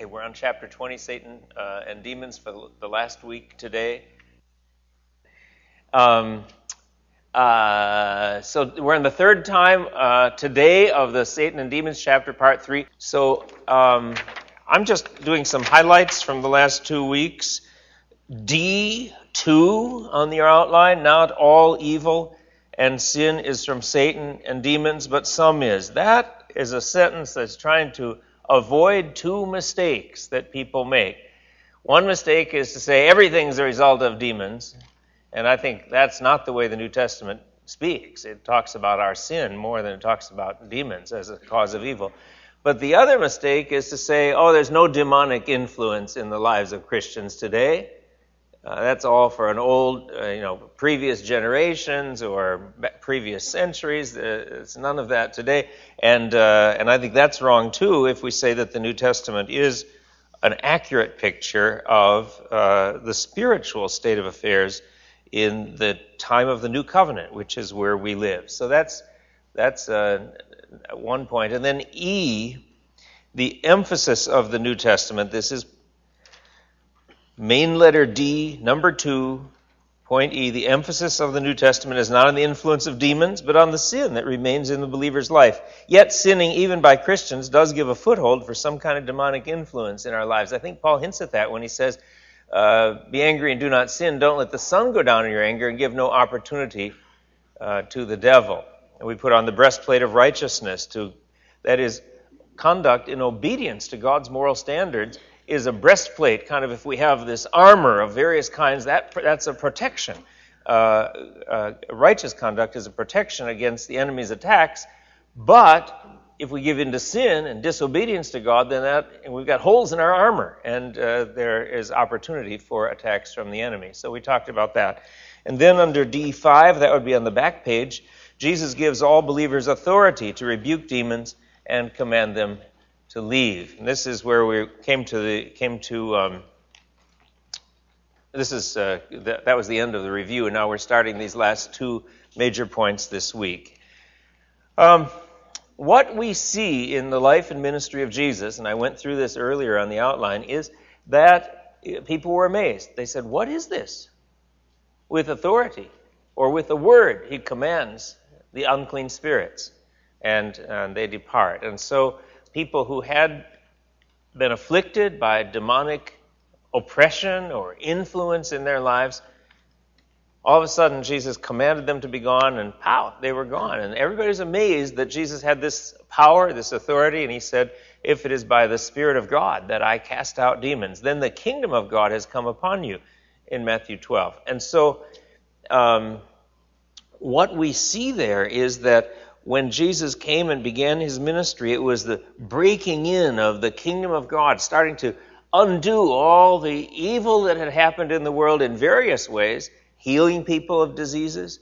Okay, we're on chapter 20, Satan uh, and Demons, for the last week today. Um, uh, so we're in the third time uh, today of the Satan and Demons chapter, part three. So um, I'm just doing some highlights from the last two weeks. D2 on your outline, not all evil and sin is from Satan and demons, but some is. That is a sentence that's trying to avoid two mistakes that people make. One mistake is to say everything's a result of demons, and I think that's not the way the New Testament speaks. It talks about our sin more than it talks about demons as a cause of evil. But the other mistake is to say, oh, there's no demonic influence in the lives of Christians today. Uh, that's all for an old, uh, you know, previous generations or previous centuries. Uh, it's none of that today, and uh, and I think that's wrong too. If we say that the New Testament is an accurate picture of uh, the spiritual state of affairs in the time of the New Covenant, which is where we live. So that's that's uh, one point. point, and then E, the emphasis of the New Testament. This is Main letter D, number two, point E, the emphasis of the New Testament is not on the influence of demons, but on the sin that remains in the believer's life. Yet sinning, even by Christians, does give a foothold for some kind of demonic influence in our lives. I think Paul hints at that when he says, uh, Be angry and do not sin. Don't let the sun go down in your anger and give no opportunity uh, to the devil. And we put on the breastplate of righteousness to, that is, conduct in obedience to God's moral standards is a breastplate, kind of if we have this armor of various kinds, that, that's a protection. Uh, uh, righteous conduct is a protection against the enemy's attacks, but if we give in to sin and disobedience to God, then that and we've got holes in our armor, and uh, there is opportunity for attacks from the enemy. So we talked about that. And then under D5, that would be on the back page, Jesus gives all believers authority to rebuke demons and command them to leave. And this is where we came to the came to. Um, this is uh, th- that was the end of the review, and now we're starting these last two major points this week. Um, what we see in the life and ministry of Jesus, and I went through this earlier on the outline, is that people were amazed. They said, "What is this?" With authority or with a word, he commands the unclean spirits, and, and they depart. And so people who had been afflicted by demonic oppression or influence in their lives, all of a sudden Jesus commanded them to be gone, and pow, they were gone. And everybody's amazed that Jesus had this power, this authority, and he said, If it is by the Spirit of God that I cast out demons, then the kingdom of God has come upon you in Matthew 12. And so, um, what we see there is that when Jesus came and began his ministry, it was the breaking in of the kingdom of God, starting to undo all the evil that had happened in the world in various ways, healing people of diseases,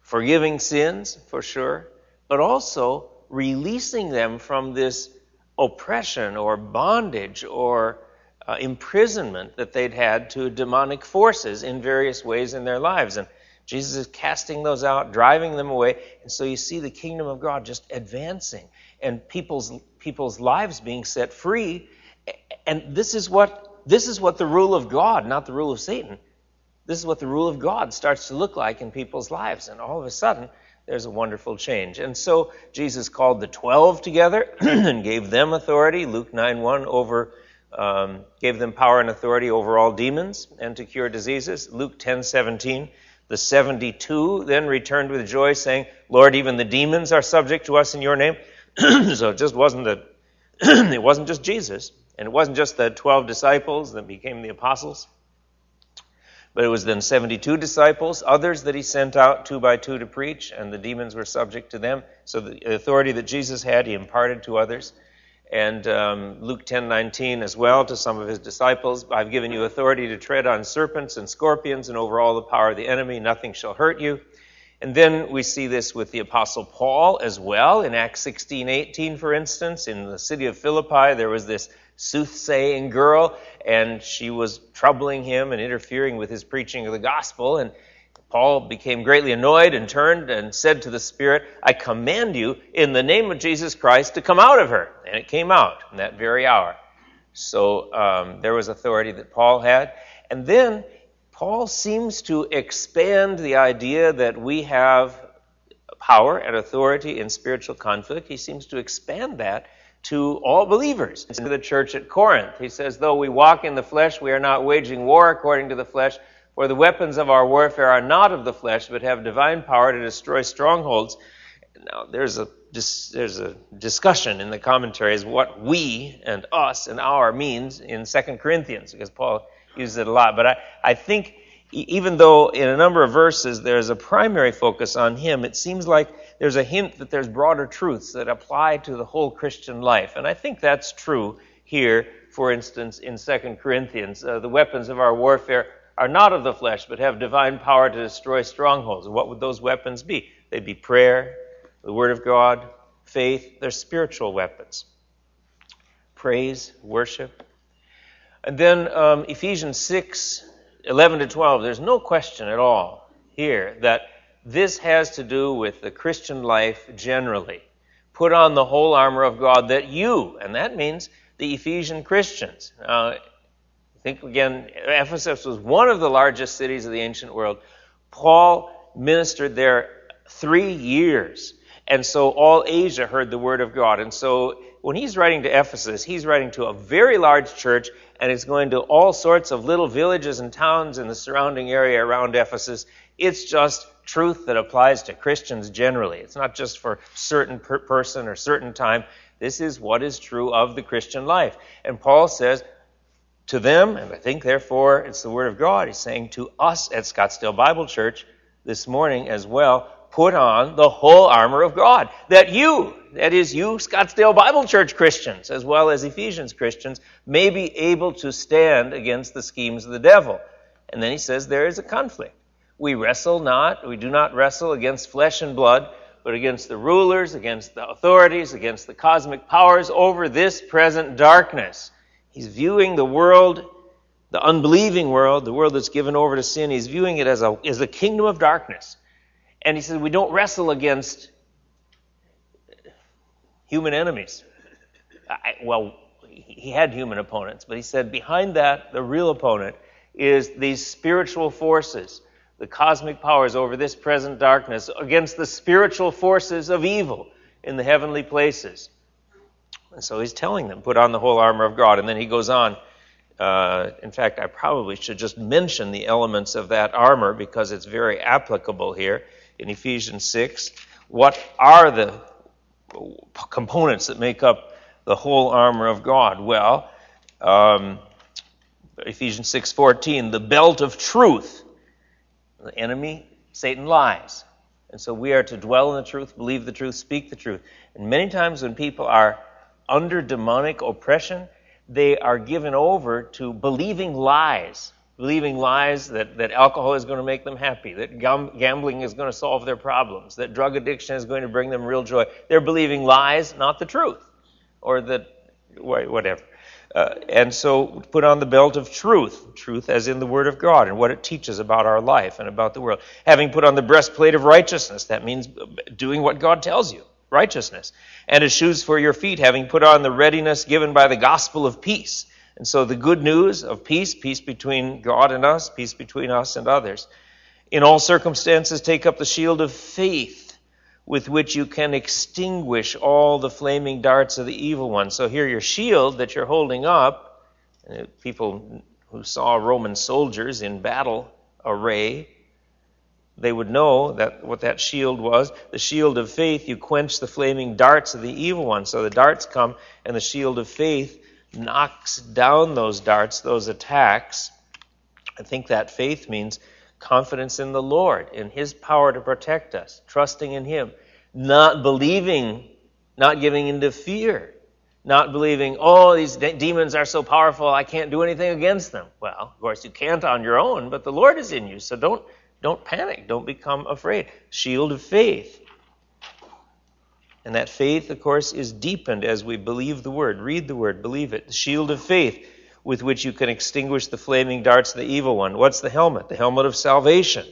forgiving sins, for sure, but also releasing them from this oppression or bondage or uh, imprisonment that they'd had to demonic forces in various ways in their lives. And Jesus is casting those out, driving them away. And so you see the kingdom of God just advancing and people's, people's lives being set free. And this is what, this is what the rule of God, not the rule of Satan, this is what the rule of God starts to look like in people's lives. And all of a sudden, there's a wonderful change. And so Jesus called the twelve together and gave them authority. Luke 9 1 over um, gave them power and authority over all demons and to cure diseases. Luke ten seventeen the 72 then returned with joy, saying, Lord, even the demons are subject to us in your name. so it just wasn't that it wasn't just Jesus, and it wasn't just the 12 disciples that became the apostles, but it was then 72 disciples, others that he sent out two by two to preach, and the demons were subject to them. So the authority that Jesus had, he imparted to others and um, Luke 10:19 as well to some of his disciples. I've given you authority to tread on serpents and scorpions and over all the power of the enemy. Nothing shall hurt you. And then we see this with the apostle Paul as well in Acts 16:18, for instance, in the city of Philippi, there was this soothsaying girl, and she was troubling him and interfering with his preaching of the gospel. And Paul became greatly annoyed and turned and said to the Spirit, I command you in the name of Jesus Christ to come out of her. And it came out in that very hour. So um, there was authority that Paul had. And then Paul seems to expand the idea that we have power and authority in spiritual conflict. He seems to expand that to all believers. To the church at Corinth, he says, Though we walk in the flesh, we are not waging war according to the flesh, for the weapons of our warfare are not of the flesh, but have divine power to destroy strongholds. Now, there's a there's a discussion in the commentaries what we and us and our means in 2 Corinthians, because Paul uses it a lot. But I, I think even though in a number of verses there's a primary focus on him, it seems like there's a hint that there's broader truths that apply to the whole Christian life. And I think that's true here, for instance, in 2 Corinthians. Uh, the weapons of our warfare are not of the flesh, but have divine power to destroy strongholds. What would those weapons be? They'd be prayer, the Word of God, faith, they're spiritual weapons. Praise, worship. And then um, Ephesians 6 11 to 12, there's no question at all here that this has to do with the Christian life generally. Put on the whole armor of God that you, and that means the Ephesian Christians. Now, think again, Ephesus was one of the largest cities of the ancient world. Paul ministered there three years. And so all Asia heard the word of God. And so when he's writing to Ephesus, he's writing to a very large church, and it's going to all sorts of little villages and towns in the surrounding area around Ephesus. It's just truth that applies to Christians generally. It's not just for certain per- person or certain time. This is what is true of the Christian life. And Paul says to them, and I think therefore it's the word of God, he's saying to us at Scottsdale Bible Church this morning as well, put on the whole armor of God. That you, that is, you Scottsdale Bible Church Christians, as well as Ephesians Christians, may be able to stand against the schemes of the devil. And then he says there is a conflict. We wrestle not, we do not wrestle against flesh and blood, but against the rulers, against the authorities, against the cosmic powers over this present darkness. He's viewing the world, the unbelieving world, the world that's given over to sin, he's viewing it as a, as a kingdom of darkness. And he says, we don't wrestle against human enemies. I, well, he had human opponents, but he said behind that, the real opponent is these spiritual forces, the cosmic powers over this present darkness, against the spiritual forces of evil in the heavenly places. And so he's telling them, put on the whole armor of God. And then he goes on. Uh, in fact, I probably should just mention the elements of that armor because it's very applicable here in Ephesians 6. What are the components that make up the whole armor of God? Well, um, Ephesians 6:14, the belt of truth. The enemy, Satan lies. And so we are to dwell in the truth, believe the truth, speak the truth. And many times when people are under demonic oppression, they are given over to believing lies believing lies that, that alcohol is going to make them happy, that gambling is going to solve their problems, that drug addiction is going to bring them real joy. They're believing lies, not the truth, or that, whatever. Uh, and so put on the belt of truth, truth as in the Word of God and what it teaches about our life and about the world. Having put on the breastplate of righteousness, that means doing what God tells you, righteousness. And as shoes for your feet, having put on the readiness given by the gospel of peace. And so the good news of peace, peace between God and us, peace between us and others. In all circumstances, take up the shield of faith with which you can extinguish all the flaming darts of the evil one. So here, your shield that you're holding up, uh, people who saw Roman soldiers in battle array, they would know that what that shield was. The shield of faith, you quench the flaming darts of the evil one. So the darts come, and the shield of faith knocks down those darts, those attacks. I think that faith means confidence in the Lord, in His power to protect us, trusting in Him, not believing, not giving into fear, not believing, oh, these de- demons are so powerful, I can't do anything against them. Well, of course, you can't on your own, but the Lord is in you, so don't, don't panic, don't become afraid. Shield of faith. And that faith, of course, is deepened as we believe the word, read the word, believe it. The shield of faith with which you can extinguish the flaming darts of the evil one. What's the helmet? The helmet of salvation.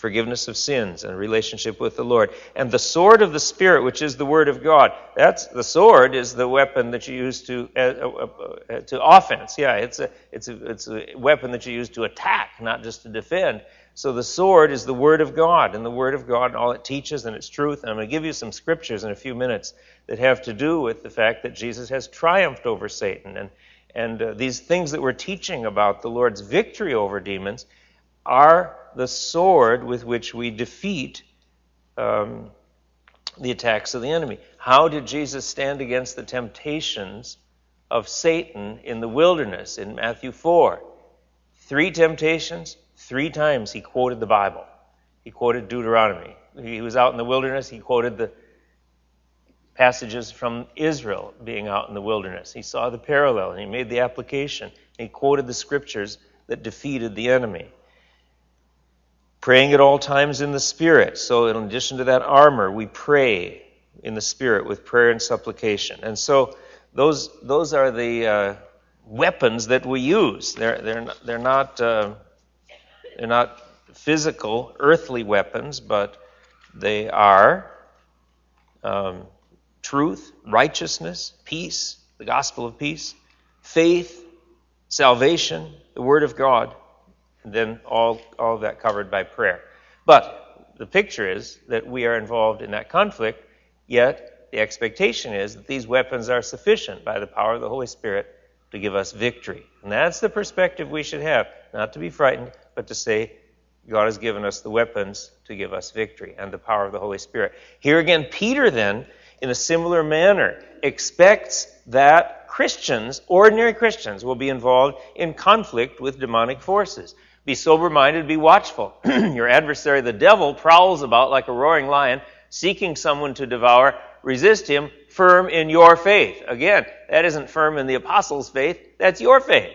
Forgiveness of sins and relationship with the Lord. And the sword of the Spirit, which is the Word of God. That's the sword is the weapon that you use to uh, uh, uh, to offense. Yeah, it's a it's a it's a weapon that you use to attack, not just to defend. So the sword is the Word of God, and the Word of God, and all it teaches and its truth. And I'm going to give you some scriptures in a few minutes that have to do with the fact that Jesus has triumphed over Satan. And, and uh, these things that we're teaching about the Lord's victory over demons are the sword with which we defeat um, the attacks of the enemy. How did Jesus stand against the temptations of Satan in the wilderness in Matthew 4? Three temptations, three times he quoted the Bible. He quoted Deuteronomy. He was out in the wilderness, he quoted the passages from Israel being out in the wilderness. He saw the parallel and he made the application. He quoted the scriptures that defeated the enemy. Praying at all times in the Spirit. So, in addition to that armor, we pray in the Spirit with prayer and supplication. And so, those, those are the uh, weapons that we use. They're, they're not, they're, not, uh, they're not physical, earthly weapons, but they are um, truth, righteousness, peace, the gospel of peace, faith, salvation, the Word of God, then all, all of that covered by prayer. But the picture is that we are involved in that conflict, yet the expectation is that these weapons are sufficient by the power of the Holy Spirit to give us victory. And that's the perspective we should have, not to be frightened, but to say, God has given us the weapons to give us victory and the power of the Holy Spirit. Here again, Peter then, in a similar manner, expects that Christians, ordinary Christians, will be involved in conflict with demonic forces. Be sober minded, be watchful. Your adversary, the devil, prowls about like a roaring lion, seeking someone to devour. Resist him, firm in your faith. Again, that isn't firm in the apostles' faith, that's your faith.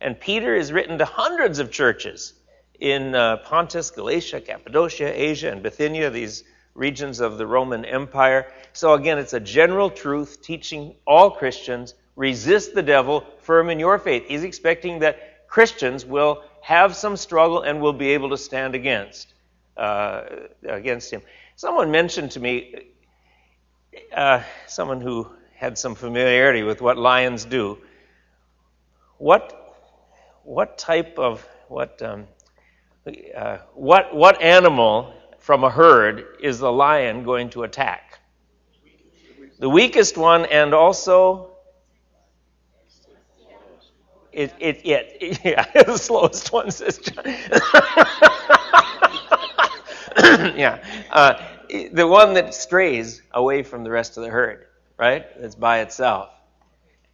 And Peter is written to hundreds of churches in uh, Pontus, Galatia, Cappadocia, Asia, and Bithynia, these regions of the Roman Empire. So again, it's a general truth teaching all Christians resist the devil, firm in your faith. He's expecting that Christians will have some struggle and will be able to stand against uh, against him. Someone mentioned to me, uh, someone who had some familiarity with what lions do. What what type of what um, uh, what what animal from a herd is the lion going to attack? The weakest one, and also it, it, it, yeah, the slowest one, John. yeah. Uh, the one that strays away from the rest of the herd, right? That's by itself.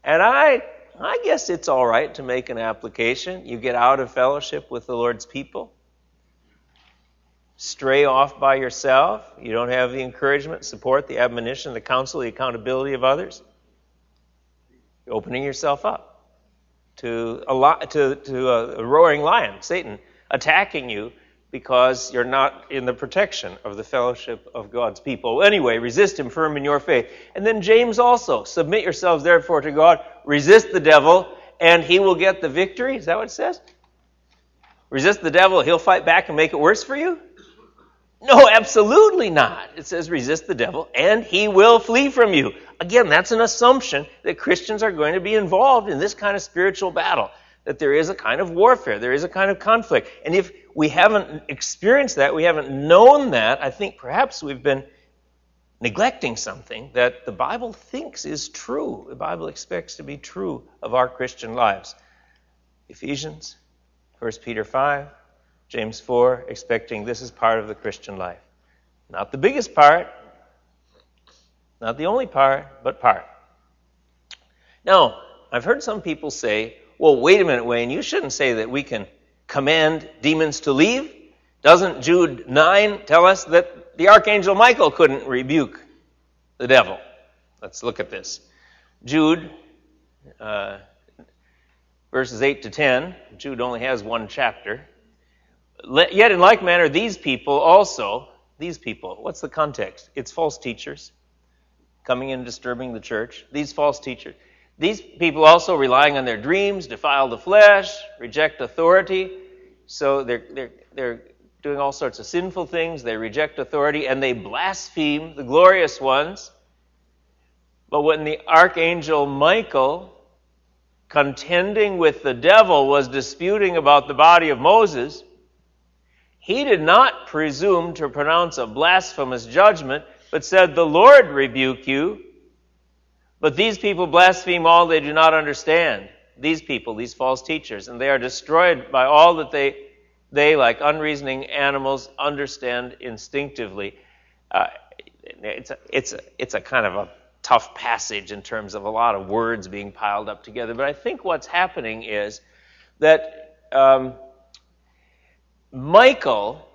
And I, I guess it's all right to make an application. You get out of fellowship with the Lord's people, stray off by yourself. You don't have the encouragement, support, the admonition, the counsel, the accountability of others. You're opening yourself up to a, to, to a roaring lion, Satan, attacking you because you're not in the protection of the fellowship of God's people. Anyway, resist him firm in your faith. And then James also, submit yourselves therefore to God, resist the devil, and he will get the victory. Is that what it says? Resist the devil, he'll fight back and make it worse for you? No, absolutely not. It says resist the devil and he will flee from you. Again, that's an assumption that Christians are going to be involved in this kind of spiritual battle. That there is a kind of warfare, there is a kind of conflict. And if we haven't experienced that, we haven't known that, I think perhaps we've been neglecting something that the Bible thinks is true. The Bible expects to be true of our Christian lives. Ephesians, 1 Peter 5, James 4, expecting this is part of the Christian life. Not the biggest part, not the only part, but part. Now, I've heard some people say, well, wait a minute, Wayne, you shouldn't say that we can command demons to leave. Doesn't Jude 9 tell us that the archangel Michael couldn't rebuke the devil? Let's look at this. Jude, uh, verses 8 to 10. Jude only has one chapter. Yet, in like manner, these people also, these people, what's the context? It's false teachers coming in and disturbing the church. These false teachers. These people also relying on their dreams, defile the flesh, reject authority. So they're, they're, they're doing all sorts of sinful things. They reject authority and they blaspheme the glorious ones. But when the archangel Michael, contending with the devil, was disputing about the body of Moses, he did not presume to pronounce a blasphemous judgment, but said, The Lord rebuke you. But these people blaspheme all they do not understand. These people, these false teachers, and they are destroyed by all that they, they like unreasoning animals, understand instinctively. Uh, it's, a, it's, a, it's a kind of a tough passage in terms of a lot of words being piled up together. But I think what's happening is that um, Michael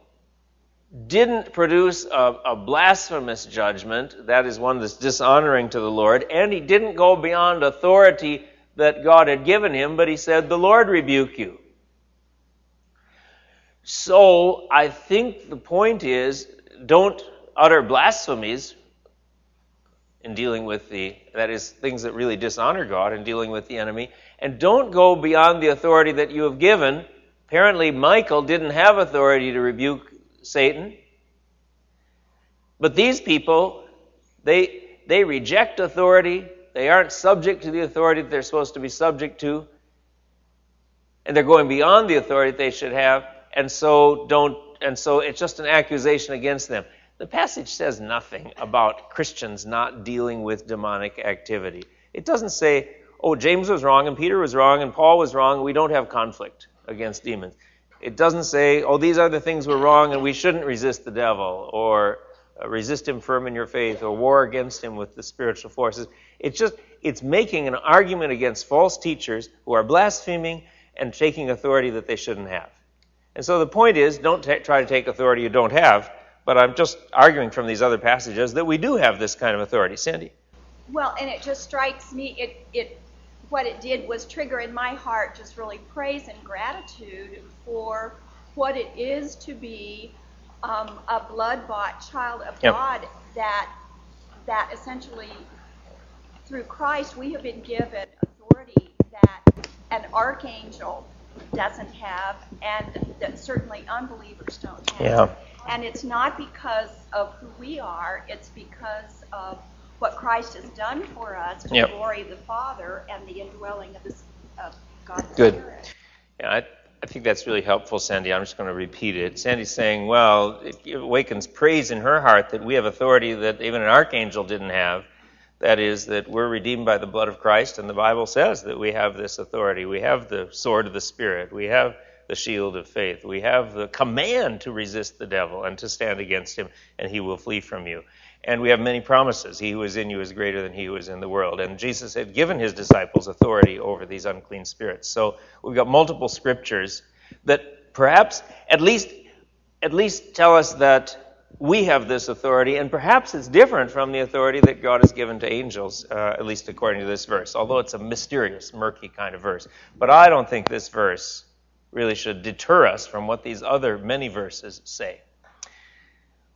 didn't produce a, a, blasphemous judgment, that is one that's dishonoring to the Lord, and he didn't go beyond authority that God had given him, but he said, The Lord rebuke you. So I think the point is don't utter blasphemies in dealing with the, that is, things that really dishonor God in dealing with the enemy, and don't go beyond the authority that you have given. Apparently, Michael didn't have authority to rebuke Satan. But these people, they, they reject authority. They aren't subject to the authority that they're supposed to be subject to. And they're going beyond the authority that they should have. And so don't, and so it's just an accusation against them. The passage says nothing about Christians not dealing with demonic activity. It doesn't say, oh, James was wrong and Peter was wrong and Paul was wrong. We don't have conflict against demons. It doesn't say, oh, these are the things we're wrong and we shouldn't resist the devil or uh, resist him firm in your faith or war against him with the spiritual forces. It's just, it's making an argument against false teachers who are blaspheming and taking authority that they shouldn't have. And so the point is, don't t- try to take authority you don't have, but I'm just arguing from these other passages that we do have this kind of authority. Sandy? Well, and it just strikes me, it, it what it did was trigger in my heart just really praise and gratitude for what it is to be um, a blood-bought child of yep. God. That that essentially through Christ we have been given authority that an archangel doesn't have, and that certainly unbelievers don't have. Yeah. And it's not because of who we are; it's because of what Christ has done for us to yep. the glory of the Father and the indwelling of, this, of God's Good. Spirit. Yeah, I, I think that's really helpful, Sandy. I'm just going to repeat it. Sandy's saying, well, it awakens praise in her heart that we have authority that even an archangel didn't have. That is, that we're redeemed by the blood of Christ, and the Bible says that we have this authority. We have the sword of the Spirit. We have the shield of faith. We have the command to resist the devil and to stand against him, and he will flee from you. And we have many promises. He who is in you is greater than he who is in the world. And Jesus had given his disciples authority over these unclean spirits. So we've got multiple scriptures that perhaps at least at least tell us that we have this authority, and perhaps it's different from the authority that God has given to angels, uh, at least according to this verse, although it's a mysterious, murky kind of verse. But I don't think this verse really should deter us from what these other many verses say.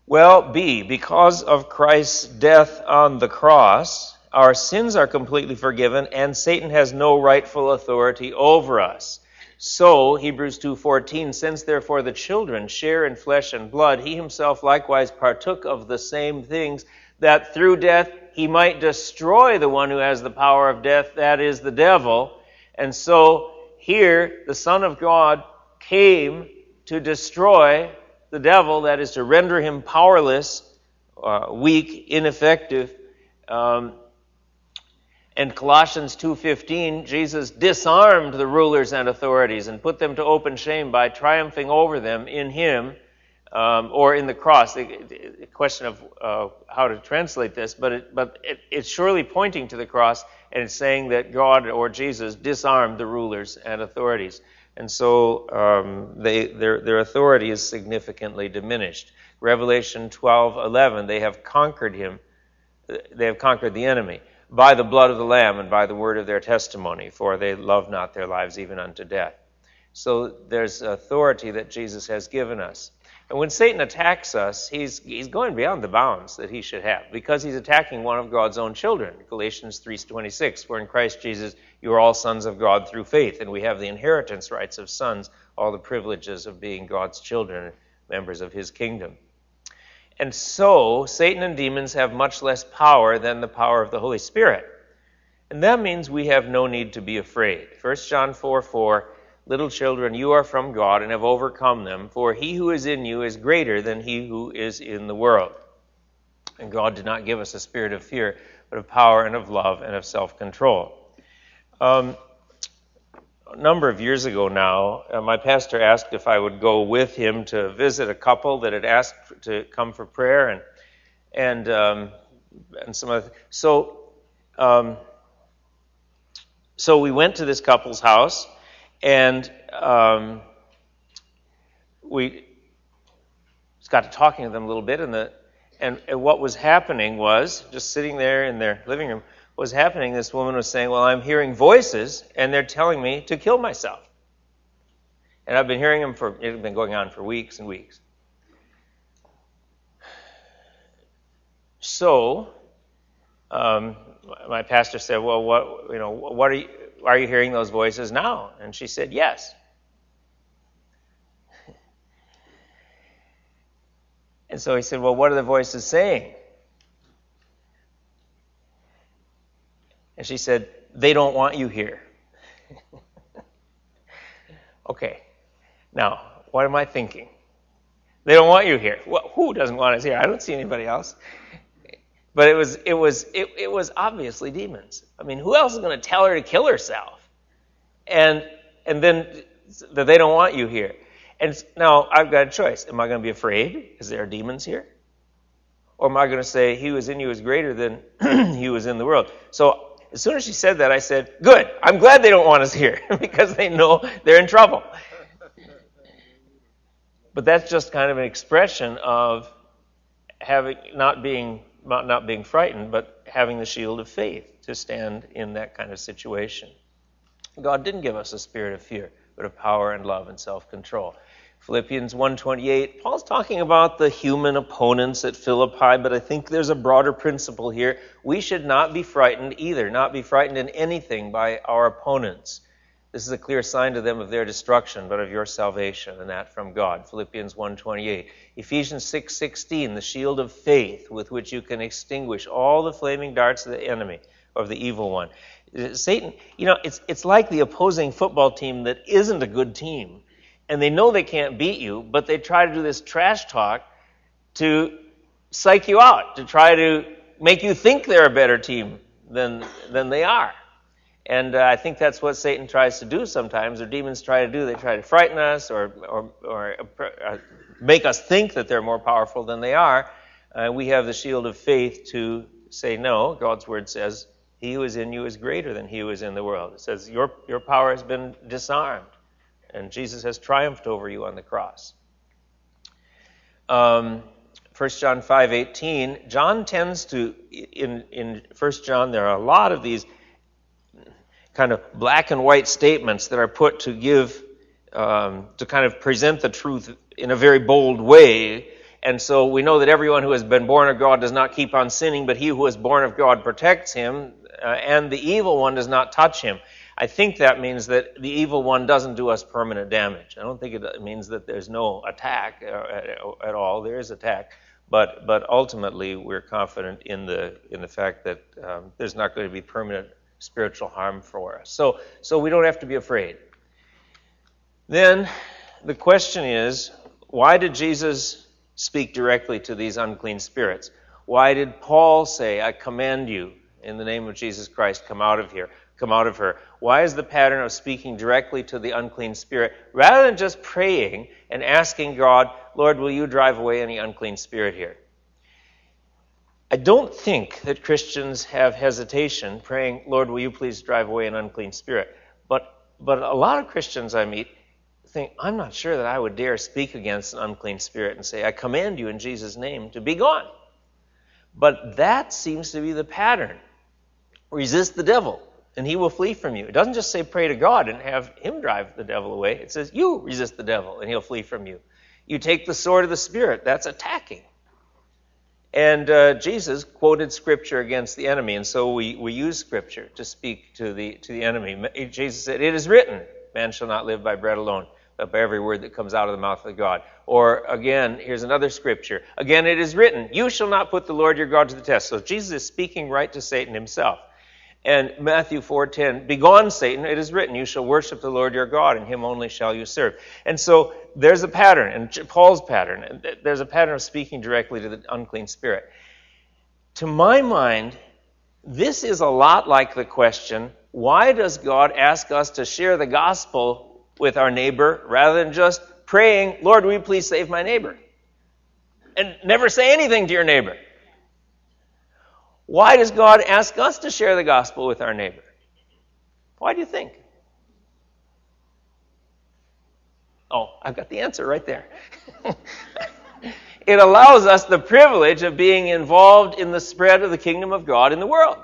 Well, B, because of Christ's death on the cross, our sins are completely forgiven and Satan has no rightful authority over us. So, Hebrews 2:14, since therefore the children share in flesh and blood, he himself likewise partook of the same things, that through death he might destroy the one who has the power of death, that is the devil. And so, here the Son of God came to destroy the devil, that is to render him powerless, uh, weak, ineffective. Um, in Colossians 2:15, Jesus disarmed the rulers and authorities and put them to open shame by triumphing over them in Him um, or in the cross. The, the question of uh, how to translate this, but it, but it, it's surely pointing to the cross and it's saying that God or Jesus disarmed the rulers and authorities and so um, they, their, their authority is significantly diminished. Revelation 12:11, they have conquered him, they have conquered the enemy by the blood of the Lamb and by the word of their testimony, for they love not their lives even unto death. So there's authority that Jesus has given us. And when Satan attacks us, he's, he's going beyond the bounds that he should have because he's attacking one of God's own children. Galatians 3.26, for in Christ Jesus you are all sons of God through faith, and we have the inheritance rights of sons, all the privileges of being God's children, members of his kingdom. And so, Satan and demons have much less power than the power of the Holy Spirit. And that means we have no need to be afraid. 1 John 4 4 Little children, you are from God and have overcome them, for he who is in you is greater than he who is in the world. And God did not give us a spirit of fear, but of power and of love and of self control. Um, a number of years ago now, uh, my pastor asked if I would go with him to visit a couple that had asked to come for prayer, and and um, and some other. So um, so we went to this couple's house, and um, we got to talking to them a little bit, and the and, and what was happening was just sitting there in their living room was happening, this woman was saying, Well, I'm hearing voices, and they're telling me to kill myself. And I've been hearing them for, it's been going on for weeks and weeks. So, um, my pastor said, Well, what, you know, what are you, are you hearing those voices now? And she said, Yes. And so he said, Well, what are the voices saying? And she said, They don't want you here. okay. Now, what am I thinking? They don't want you here. Well, who doesn't want us here? I don't see anybody else. But it was it was it, it was obviously demons. I mean, who else is going to tell her to kill herself? And and then that they don't want you here. And now I've got a choice. Am I going to be afraid because there demons here? Or am I going to say, He who is in you is greater than he is in the world? So as soon as she said that, I said, Good, I'm glad they don't want us here because they know they're in trouble. But that's just kind of an expression of having not being not, not being frightened, but having the shield of faith to stand in that kind of situation. God didn't give us a spirit of fear, but of power and love and self-control. Philippians 1:28. Paul's talking about the human opponents at Philippi, but I think there's a broader principle here. We should not be frightened either, not be frightened in anything by our opponents. This is a clear sign to them of their destruction, but of your salvation, and that from God. Philippians 1:28. Ephesians 6:16, the shield of faith with which you can extinguish all the flaming darts of the enemy, of the evil one. Satan, you know, it's it's like the opposing football team that isn't a good team and they know they can't beat you, but they try to do this trash talk to psych you out, to try to make you think they're a better team than, than they are. And uh, I think that's what Satan tries to do sometimes, or demons try to do. They try to frighten us or, or, or uh, make us think that they're more powerful than they are. Uh, we have the shield of faith to say, no, God's word says, he who is in you is greater than he who is in the world. It says, your, your power has been disarmed and Jesus has triumphed over you on the cross. Um, 1 John 5:18, John tends to in in 1 John there are a lot of these kind of black and white statements that are put to give um, to kind of present the truth in a very bold way. And so we know that everyone who has been born of God does not keep on sinning, but he who is born of God protects him, uh, and the evil one does not touch him. I think that means that the evil one doesn't do us permanent damage. I don't think it means that there's no attack uh, at all. There is attack, but but ultimately we're confident in the in the fact that um, there's not going to be permanent spiritual harm for us. So so we don't have to be afraid. Then the question is, why did Jesus speak directly to these unclean spirits? Why did Paul say, "I command you in the name of Jesus Christ, come out of here"? Come out of her. Why is the pattern of speaking directly to the unclean spirit rather than just praying and asking God, Lord, will you drive away any unclean spirit here? I don't think that Christians have hesitation praying, Lord, will you please drive away an unclean spirit? But, but a lot of Christians I meet think, I'm not sure that I would dare speak against an unclean spirit and say, I command you in Jesus' name to be gone. But that seems to be the pattern. Resist the devil and he will flee from you. It doesn't just say pray to God and have him drive the devil away. It says you resist the devil and he'll flee from you. You take the sword of the Spirit, that's attacking. And uh, Jesus quoted Scripture against the enemy, and so we, we use Scripture to speak to the, to the enemy. Jesus said, It is written, man shall not live by bread alone, but by every word that comes out of the mouth of God. Or again, here's another scripture. Again, it is written, You shall not put the Lord your God to the test. So Jesus is speaking right to Satan himself. And Matthew 4:10, Begone, Satan, it is written, You shall worship the Lord your God, and him only shall you serve. And so there's a pattern, and Paul's pattern. There's a pattern of speaking directly to the unclean spirit. To my mind, this is a lot like the question, why does God ask us to share the gospel with our neighbor rather than just praying, Lord, will you please save my neighbor? And never say anything to your neighbor. Why does God ask us to share the gospel with our neighbor? Why do you think? Oh, I've got the answer right there. it allows us the privilege of being involved in the spread of the kingdom of God in the world.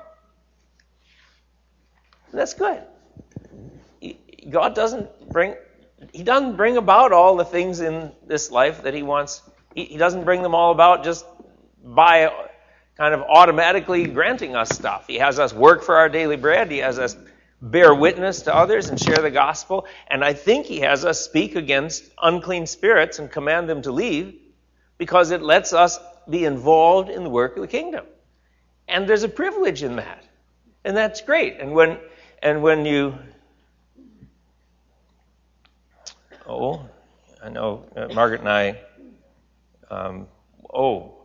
that's good. God doesn't bring he doesn't bring about all the things in this life that he wants. He, he doesn't bring them all about just by kind of automatically granting us stuff. He has us work for our daily bread. He has us bear witness to others and share the gospel. And I think he has us speak against unclean spirits and command them to leave because it lets us be involved in the work of the kingdom. And there's a privilege in that. And that's great. And when and when you oh, I know uh, Margaret and I um, oh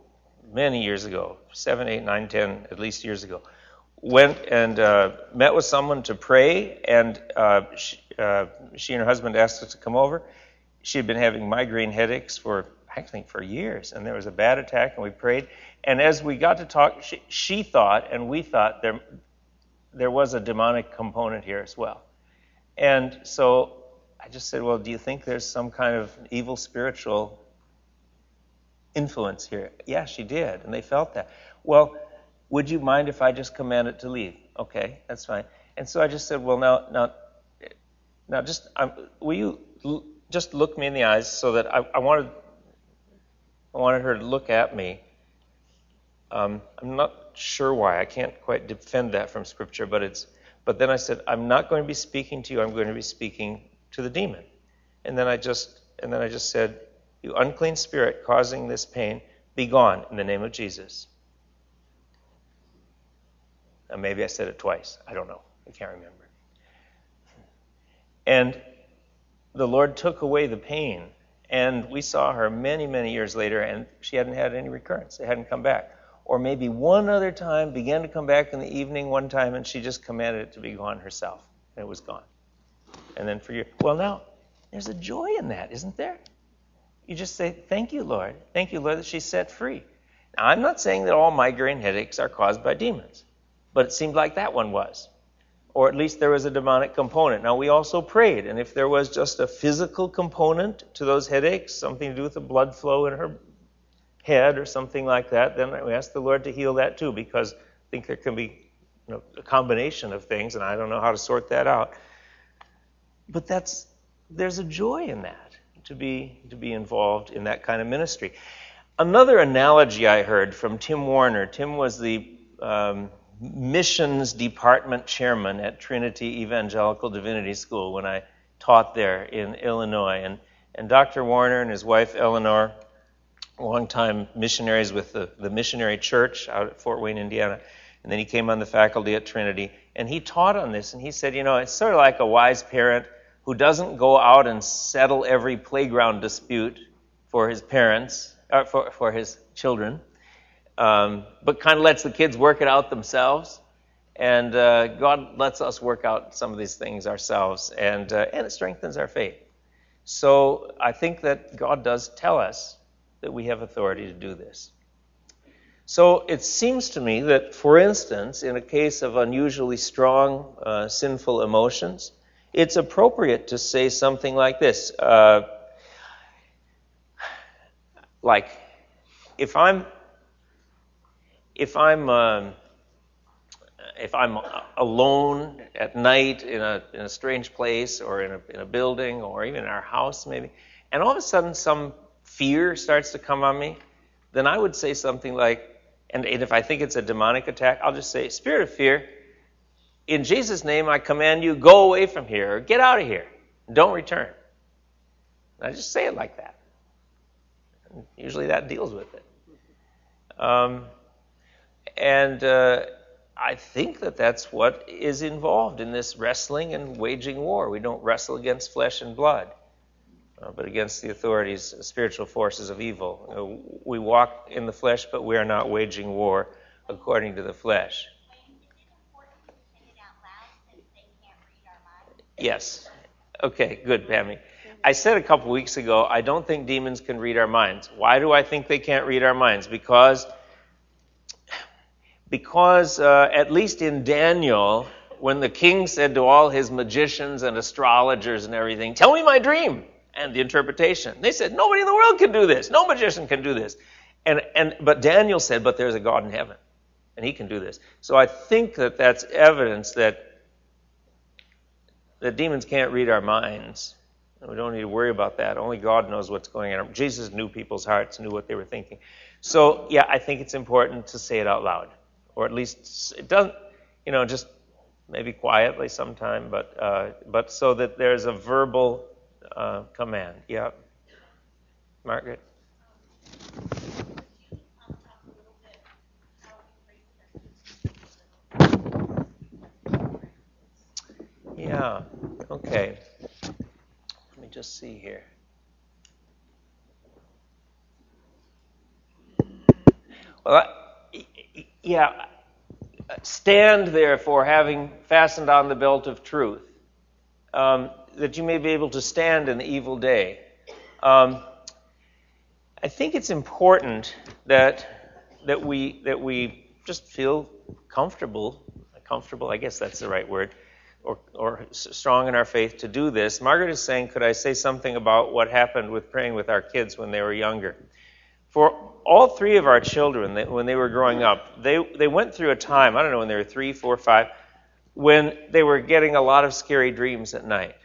many years ago, seven, eight, nine, ten, at least years ago, went and uh, met with someone to pray, and uh, she, uh, she, and her husband asked us to come over. She had been having migraine headaches for, I think, for years, and there was a bad attack, and we prayed. And as we got to talk, she, she thought, and we thought, there, there was a demonic component here as well. And so I just said, Well, do you think there's some kind of evil spiritual influence here. Yeah, she did, and they felt that. Well, would you mind if I just command it to leave? Okay, that's fine. And so I just said, well, now, now, now, just um, will you l- just look me in the eyes so that I, I, wanted, I wanted her to look at me. Um, I'm not sure why. I can't quite defend that from Scripture, but it's. But then I said, I'm not going to be speaking to you. I'm going to be speaking to the demon. And then I just, and then I just said, you unclean spirit causing this pain, be gone in the name of Jesus. Now, maybe I said it twice. I don't know. I can't remember. And the Lord took away the pain. And we saw her many, many years later, and she hadn't had any recurrence. It hadn't come back. Or maybe one other time, began to come back in the evening one time, and she just commanded it to be gone herself. And it was gone. And then for you, well, now, there's a joy in that, isn't there? You just say, Thank you, Lord. Thank you, Lord, that she's set free. Now, I'm not saying that all migraine headaches are caused by demons, but it seemed like that one was. Or at least there was a demonic component. Now, we also prayed, and if there was just a physical component to those headaches, something to do with the blood flow in her head or something like that, then we asked the Lord to heal that too, because I think there can be you know, a combination of things, and I don't know how to sort that out. But that's there's a joy in that to be, to be involved in that kind of ministry. Another analogy I heard from Tim Warner. Tim was the um, missions department chairman at Trinity Evangelical Divinity School when I taught there in Illinois. And, and Dr. Warner and his wife Eleanor, longtime missionaries with the, the missionary church out at Fort Wayne, Indiana. And then he came on the faculty at Trinity. And he taught on this. And he said, you know, it's sort of like a wise parent who doesn't go out and settle every playground dispute for his parents, or uh, for, for his children, um, but kind of lets the kids work it out themselves. And uh, God lets us work out some of these things ourselves, and, uh, and it strengthens our faith. So I think that God does tell us that we have authority to do this. So it seems to me that, for instance, in a case of unusually strong uh, sinful emotions, it's appropriate to say something like this. Uh, like, if I'm, if I'm, uh, if I'm alone at night in a, in a strange place or in a, in a building or even in our house maybe, and all of a sudden some fear starts to come on me, then I would say something like, and if I think it's a demonic attack, I'll just say, Spirit of fear, in Jesus' name, I command you, go away from here, get out of here. Don't return. I just say it like that. And usually that deals with it. Um, and uh, I think that that's what is involved in this wrestling and waging war. We don't wrestle against flesh and blood, uh, but against the authorities, spiritual forces of evil. Uh, we walk in the flesh, but we are not waging war according to the flesh. Yes. Okay, good, Pammy. I said a couple weeks ago, I don't think demons can read our minds. Why do I think they can't read our minds? Because, because uh, at least in Daniel, when the king said to all his magicians and astrologers and everything, Tell me my dream and the interpretation, they said, Nobody in the world can do this. No magician can do this. And, and, but Daniel said, But there's a God in heaven, and he can do this. So I think that that's evidence that that demons can't read our minds. We don't need to worry about that. Only God knows what's going on. Jesus knew people's hearts, knew what they were thinking. So, yeah, I think it's important to say it out loud. Or at least it doesn't, you know, just maybe quietly sometime, but, uh, but so that there's a verbal uh, command. Yeah. Margaret? Yeah, okay. Let me just see here. Well, yeah, stand therefore, having fastened on the belt of truth, um, that you may be able to stand in the evil day. Um, I think it's important that that we that we just feel comfortable. Comfortable, I guess that's the right word or, or strong in our faith to do this. Margaret is saying, could I say something about what happened with praying with our kids when they were younger? For all three of our children, when they were growing up, they, they went through a time, I don't know, when they were three, four, five, when they were getting a lot of scary dreams at night.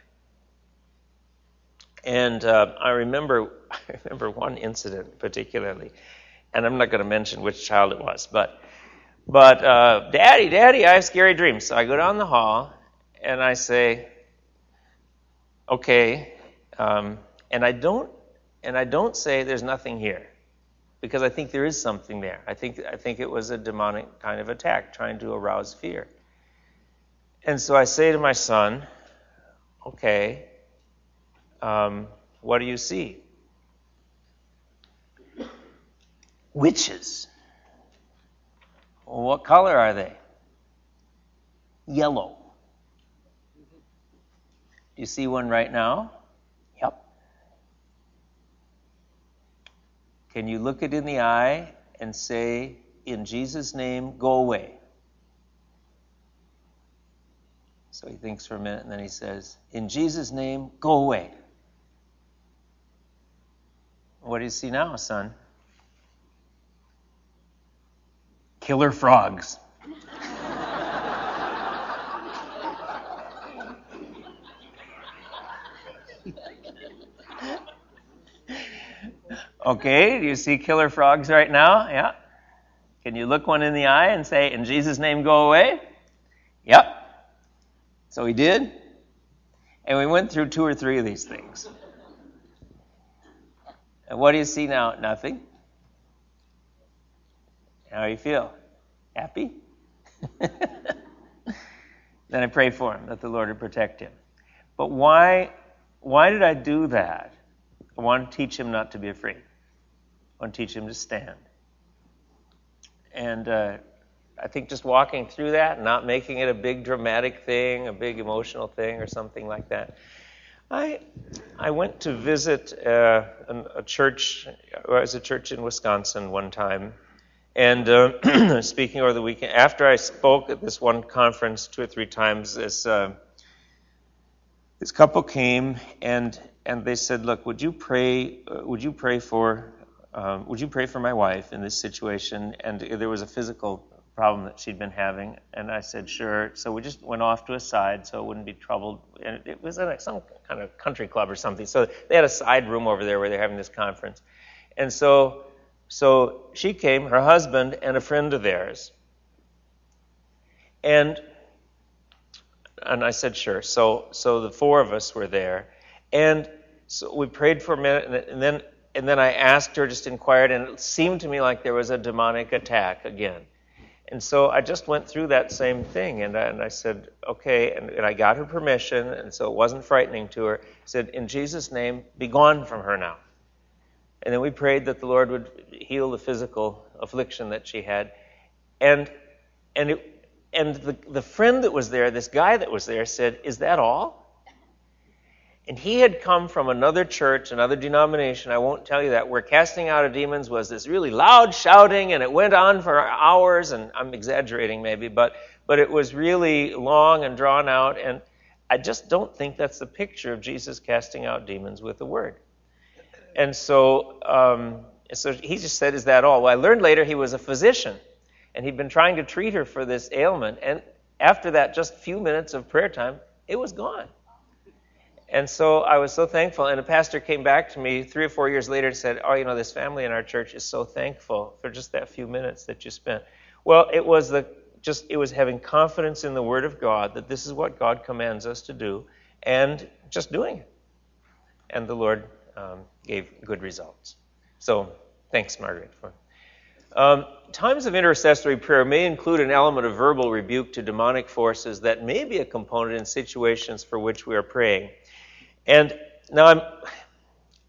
And uh, I remember, I remember one incident particularly, and I'm not going to mention which child it was, but, but uh, Daddy, Daddy, I have scary dreams. So I go down the hall, and I say, okay, um, and I don't, and I don't say there's nothing here, because I think there is something there. I think I think it was a demonic kind of attack, trying to arouse fear. And so I say to my son, okay, um, what do you see? Witches. What color are they? Yellow. You see one right now? Yep. Can you look it in the eye and say, In Jesus' name, go away? So he thinks for a minute and then he says, In Jesus' name, go away. What do you see now, son? Killer frogs. Okay, do you see killer frogs right now? Yeah. Can you look one in the eye and say, In Jesus' name, go away? Yep. So he did. And we went through two or three of these things. And what do you see now? Nothing. How do you feel? Happy? then I pray for him that the Lord would protect him. But why, why did I do that? I want to teach him not to be afraid. To teach him to stand. And uh, I think just walking through that, not making it a big dramatic thing, a big emotional thing, or something like that. I I went to visit uh, a church. It was a church in Wisconsin one time, and uh, speaking over the weekend. After I spoke at this one conference two or three times, this uh, this couple came and and they said, "Look, would you pray? Uh, would you pray for um, would you pray for my wife in this situation? And there was a physical problem that she'd been having. And I said, sure. So we just went off to a side so it wouldn't be troubled. And it was at some kind of country club or something. So they had a side room over there where they're having this conference. And so, so she came, her husband, and a friend of theirs. And and I said, sure. So so the four of us were there. And so we prayed for a minute, and then and then I asked her, just inquired, and it seemed to me like there was a demonic attack again. And so I just went through that same thing, and I, and I said, okay, and, and I got her permission, and so it wasn't frightening to her. I said, in Jesus' name, be gone from her now. And then we prayed that the Lord would heal the physical affliction that she had. And and it, and the, the friend that was there, this guy that was there, said, Is that all? And he had come from another church, another denomination, I won't tell you that, where casting out of demons was this really loud shouting and it went on for hours, and I'm exaggerating maybe, but, but it was really long and drawn out, and I just don't think that's the picture of Jesus casting out demons with the word. And so, um, so he just said, Is that all? Well, I learned later he was a physician, and he'd been trying to treat her for this ailment, and after that, just a few minutes of prayer time, it was gone. And so I was so thankful. And a pastor came back to me three or four years later and said, Oh, you know, this family in our church is so thankful for just that few minutes that you spent. Well, it was the just it was having confidence in the Word of God that this is what God commands us to do, and just doing it. And the Lord um, gave good results. So thanks, Margaret. For, um, times of intercessory prayer may include an element of verbal rebuke to demonic forces that may be a component in situations for which we are praying. And now I'm,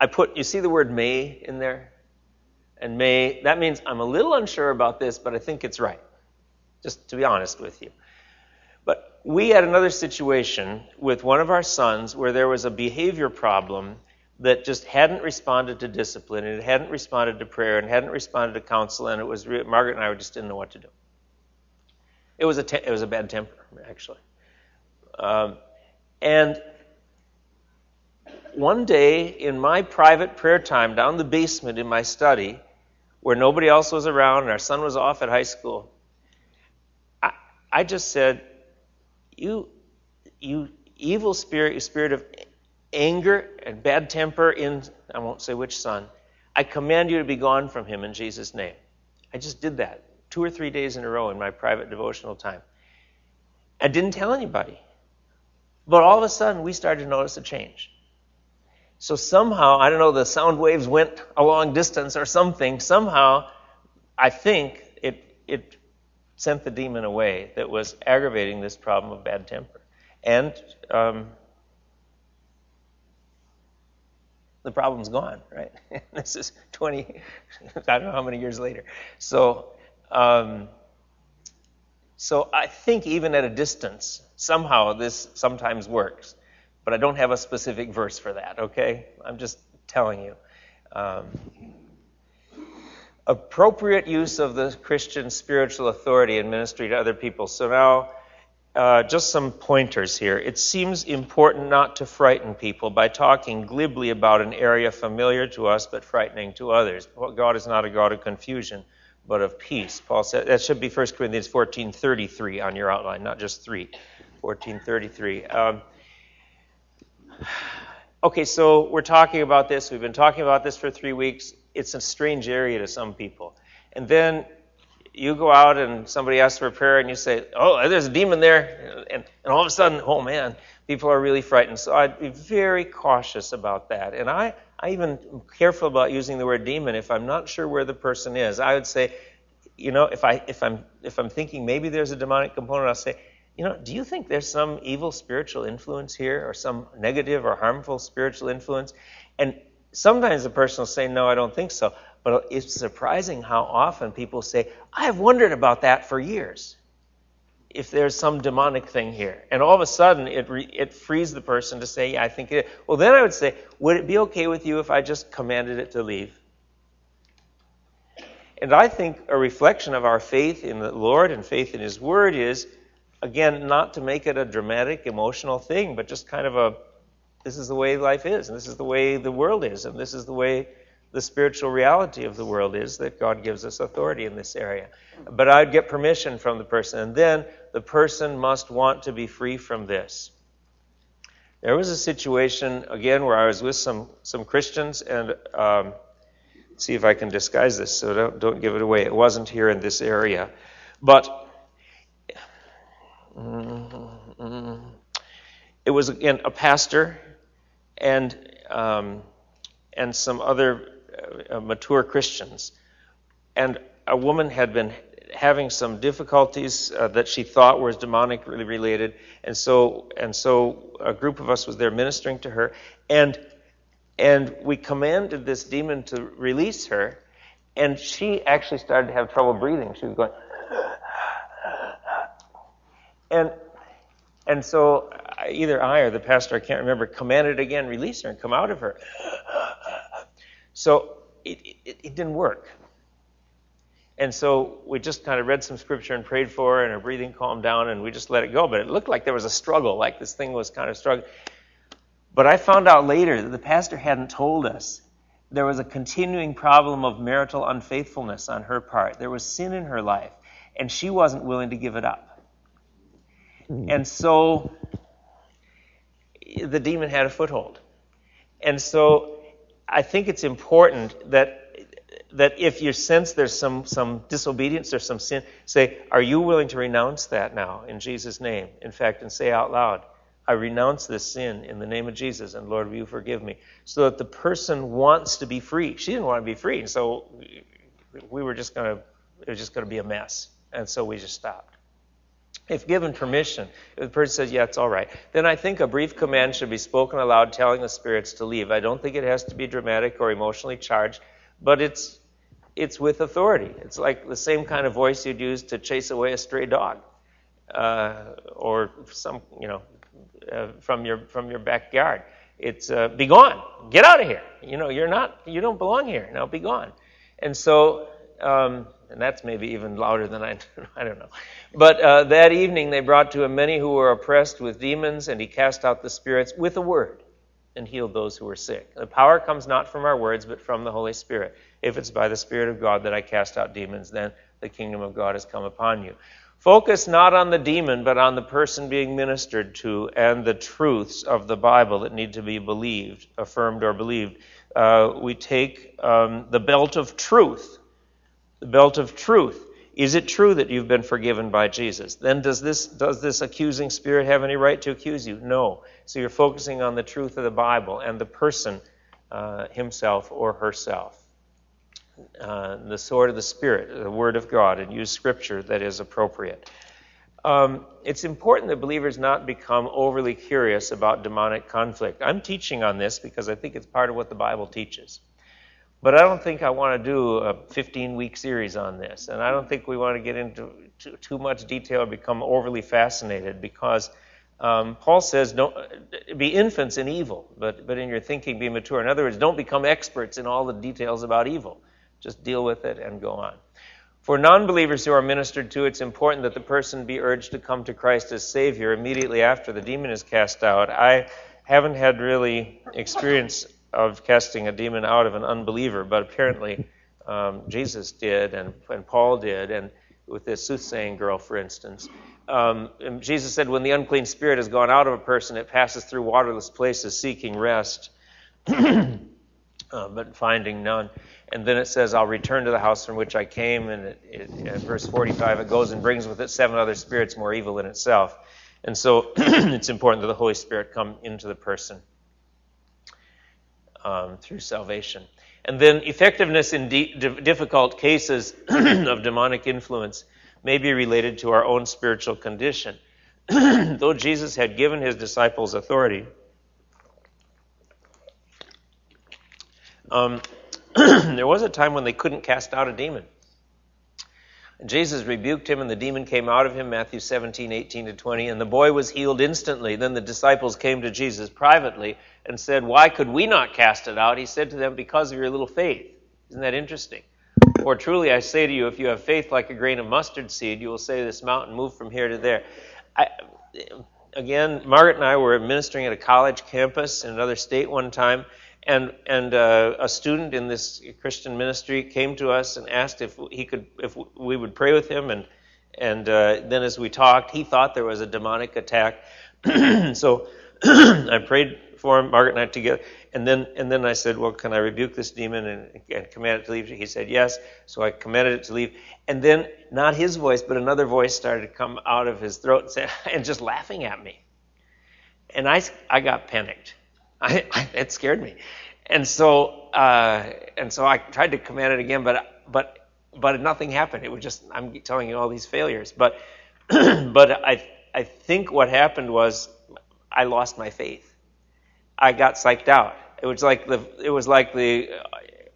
I put, you see the word may in there? And may, that means I'm a little unsure about this, but I think it's right. Just to be honest with you. But we had another situation with one of our sons where there was a behavior problem that just hadn't responded to discipline and it hadn't responded to prayer and hadn't responded to counsel and it was re- Margaret and I just didn't know what to do. It was a te- it was a bad temper actually, um, and one day in my private prayer time down the basement in my study, where nobody else was around and our son was off at high school, I, I just said, You, you evil spirit, you spirit of anger and bad temper in, I won't say which son, I command you to be gone from him in Jesus' name. I just did that two or three days in a row in my private devotional time. I didn't tell anybody. But all of a sudden, we started to notice a change. So somehow, I don't know, the sound waves went a long distance or something. Somehow, I think it, it sent the demon away that was aggravating this problem of bad temper. And um, the problem's gone, right? this is 20, I don't know how many years later. So, um, so I think even at a distance, somehow this sometimes works but I don't have a specific verse for that, okay? I'm just telling you. Um, appropriate use of the Christian spiritual authority and ministry to other people. So now, uh, just some pointers here. It seems important not to frighten people by talking glibly about an area familiar to us but frightening to others. God is not a God of confusion, but of peace. Paul said that should be 1 Corinthians 14:33 on your outline, not just 3. 14:33. Um, okay, so we're talking about this. We've been talking about this for three weeks. It's a strange area to some people. And then you go out and somebody asks for prayer and you say, oh, there's a demon there. And, and all of a sudden, oh man, people are really frightened. So I'd be very cautious about that. And I, I even am careful about using the word demon if I'm not sure where the person is. I would say, you know, if I if I'm if I'm thinking maybe there's a demonic component, I'll say, you know, do you think there's some evil spiritual influence here or some negative or harmful spiritual influence? And sometimes the person will say, no, I don't think so. But it's surprising how often people say, I've wondered about that for years. If there's some demonic thing here. And all of a sudden, it, re- it frees the person to say, yeah, I think it is. Well, then I would say, would it be okay with you if I just commanded it to leave? And I think a reflection of our faith in the Lord and faith in His Word is again, not to make it a dramatic, emotional thing, but just kind of a this is the way life is, and this is the way the world is, and this is the way the spiritual reality of the world is that God gives us authority in this area. But I'd get permission from the person, and then the person must want to be free from this. There was a situation, again, where I was with some, some Christians, and um, see if I can disguise this so don't, don't give it away. It wasn't here in this area. But Mm-hmm. It was, again, a pastor, and um, and some other uh, mature Christians. And a woman had been having some difficulties uh, that she thought were demonically related, and so and so a group of us was there ministering to her, and and we commanded this demon to release her, and she actually started to have trouble breathing. She was going, and and so either I or the pastor, I can't remember, commanded again, release her and come out of her. So it, it, it didn't work. And so we just kind of read some scripture and prayed for her, and her breathing calmed down, and we just let it go. But it looked like there was a struggle, like this thing was kind of struggling. But I found out later that the pastor hadn't told us there was a continuing problem of marital unfaithfulness on her part. There was sin in her life, and she wasn't willing to give it up. Hmm. And so the demon had a foothold. And so I think it's important that that if you sense there's some, some disobedience or some sin, say, Are you willing to renounce that now in Jesus' name? In fact, and say out loud, I renounce this sin in the name of Jesus, and Lord, will you forgive me? So that the person wants to be free. She didn't want to be free, so we were just to, it was just going to be a mess. And so we just stopped. If given permission, if the person says, yeah, it's all right, then I think a brief command should be spoken aloud telling the spirits to leave. I don't think it has to be dramatic or emotionally charged, but it's it's with authority. It's like the same kind of voice you'd use to chase away a stray dog, uh, or some, you know, uh, from your from your backyard. It's uh, be gone, get out of here. You know, you're not, you don't belong here. Now be gone. And so, um, and that's maybe even louder than I, I don't know. But uh, that evening they brought to him many who were oppressed with demons, and he cast out the spirits with a word and healed those who were sick. The power comes not from our words, but from the Holy Spirit. If it's by the Spirit of God that I cast out demons, then the kingdom of God has come upon you. Focus not on the demon, but on the person being ministered to and the truths of the Bible that need to be believed, affirmed, or believed. Uh, we take um, the belt of truth. The belt of truth. Is it true that you've been forgiven by Jesus? Then does this does this accusing spirit have any right to accuse you? No. So you're focusing on the truth of the Bible and the person uh, himself or herself. Uh, the sword of the Spirit, the Word of God, and use Scripture that is appropriate. Um, it's important that believers not become overly curious about demonic conflict. I'm teaching on this because I think it's part of what the Bible teaches. But I don't think I want to do a 15 week series on this. And I don't think we want to get into too, too much detail or become overly fascinated because um, Paul says, don't be infants in evil, but, but in your thinking be mature. In other words, don't become experts in all the details about evil. Just deal with it and go on. For non believers who are ministered to, it's important that the person be urged to come to Christ as Savior immediately after the demon is cast out. I haven't had really experience of casting a demon out of an unbeliever, but apparently um, Jesus did, and, and Paul did, and with this soothsaying girl, for instance. Um, Jesus said, When the unclean spirit has gone out of a person, it passes through waterless places seeking rest, uh, but finding none. And then it says, I'll return to the house from which I came. And it, it, verse 45, it goes and brings with it seven other spirits more evil than itself. And so it's important that the Holy Spirit come into the person um, through salvation. And then effectiveness in difficult cases of demonic influence may be related to our own spiritual condition. Though Jesus had given his disciples authority, um, there was a time when they couldn't cast out a demon. Jesus rebuked him, and the demon came out of him, Matthew 17, 18 to 20, and the boy was healed instantly. Then the disciples came to Jesus privately and said, Why could we not cast it out? He said to them, Because of your little faith. Isn't that interesting? For truly I say to you, if you have faith like a grain of mustard seed, you will say this mountain, Move from here to there. I, again, Margaret and I were ministering at a college campus in another state one time, and and uh, a student in this Christian ministry came to us and asked if he could if we would pray with him and and uh, then as we talked he thought there was a demonic attack so I prayed for Margaret and I together and then and then I said well can I rebuke this demon and, and command it to leave he said yes so I commanded it to leave and then not his voice but another voice started to come out of his throat and, say, and just laughing at me and I I got panicked I, I, it scared me. And so, uh, and so I tried to command it again, but, but, but nothing happened. It was just, I'm telling you all these failures. But, but I, I think what happened was I lost my faith. I got psyched out. It was like the, it was like the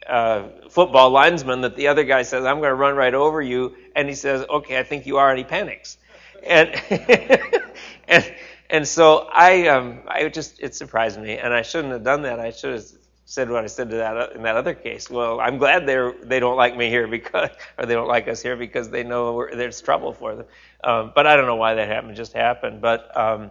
uh, football linesman that the other guy says, I'm going to run right over you. And he says, okay, I think you are. And he panics. And, and, and so I, um, I just, it surprised me. And I shouldn't have done that. I should have said what I said to that in that other case. Well, I'm glad they're they don't like me here because, or they don't like us here because they know there's trouble for them. Um, but I don't know why that happened. It just happened. But um,